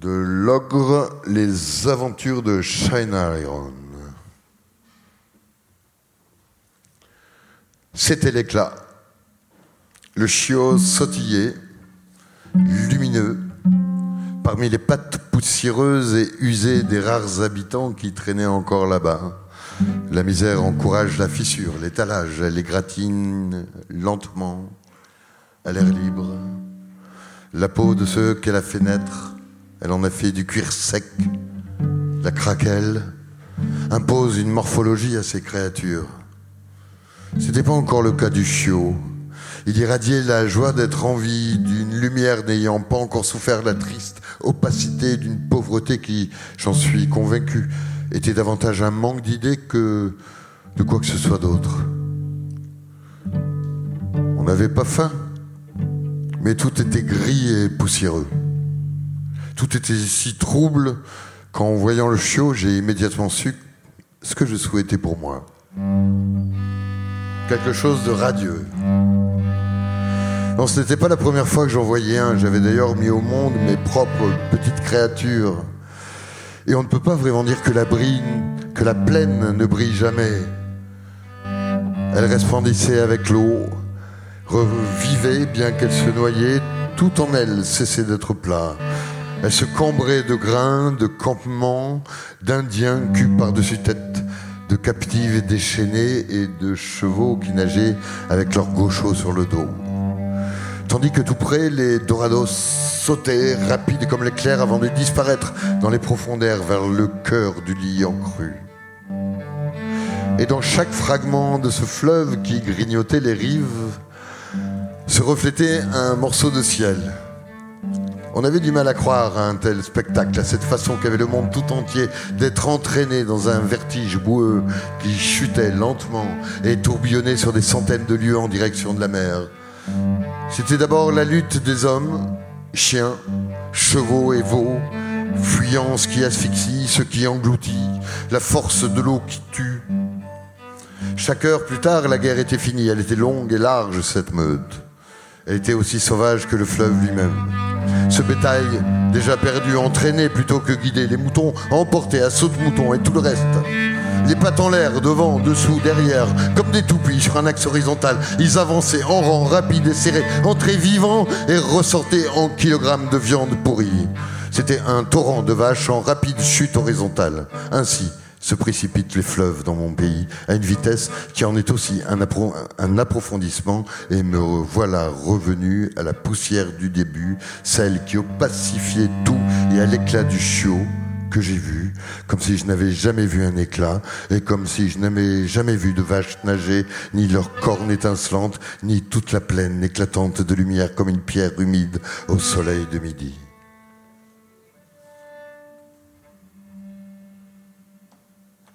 de l'ogre, les aventures de Shine Iron. C'était l'éclat. Le chiot sautillait, lumineux, parmi les pattes poussiéreuses et usées des rares habitants qui traînaient encore là-bas. La misère encourage la fissure, l'étalage, elle gratine lentement, à l'air libre. La peau de ceux qu'elle a fait naître, elle en a fait du cuir sec. La craquelle impose une morphologie à ces créatures. C'était pas encore le cas du chiot. Il irradiait la joie d'être en vie, d'une lumière n'ayant pas encore souffert la triste opacité d'une pauvreté qui, j'en suis convaincu, était davantage un manque d'idées que de quoi que ce soit d'autre. On n'avait pas faim, mais tout était gris et poussiéreux. Tout était si trouble qu'en voyant le chiot, j'ai immédiatement su ce que je souhaitais pour moi. Quelque chose de radieux. Non, ce n'était pas la première fois que j'en voyais un. J'avais d'ailleurs mis au monde mes propres petites créatures. Et on ne peut pas vraiment dire que la brille, que la plaine ne brille jamais. Elle resplendissait avec l'eau, revivait bien qu'elle se noyait, tout en elle cessait d'être plat. Elle se cambrait de grains, de campements, d'indiens cul par-dessus tête, de captives déchaînées et de chevaux qui nageaient avec leurs gauchos sur le dos. Tandis que tout près, les dorados sautaient, rapides comme l'éclair, avant de disparaître dans les profondeurs vers le cœur du lit encru. Et dans chaque fragment de ce fleuve qui grignotait les rives, se reflétait un morceau de ciel. On avait du mal à croire à un tel spectacle, à cette façon qu'avait le monde tout entier d'être entraîné dans un vertige boueux qui chutait lentement et tourbillonnait sur des centaines de lieues en direction de la mer. C'était d'abord la lutte des hommes, chiens, chevaux et veaux, fuyant ce qui asphyxie, ce qui engloutit, la force de l'eau qui tue. Chaque heure plus tard, la guerre était finie. Elle était longue et large, cette meute. Elle était aussi sauvage que le fleuve lui-même. Ce bétail, déjà perdu, entraîné plutôt que guidé, les moutons emportés à saut de mouton et tout le reste les pattes en l'air, devant, dessous, derrière, comme des toupies sur un axe horizontal. Ils avançaient en rang rapide et serré, entraient vivants et ressortaient en kilogrammes de viande pourrie. C'était un torrent de vaches en rapide chute horizontale. Ainsi se précipitent les fleuves dans mon pays à une vitesse qui en est aussi un, approfondissement et me voilà revenu à la poussière du début, celle qui opacifiait tout et à l'éclat du chiot que j'ai vu, comme si je n'avais jamais vu un éclat, et comme si je n'avais jamais vu de vaches nager, ni leurs cornes étincelantes, ni toute la plaine éclatante de lumière comme une pierre humide au soleil de midi.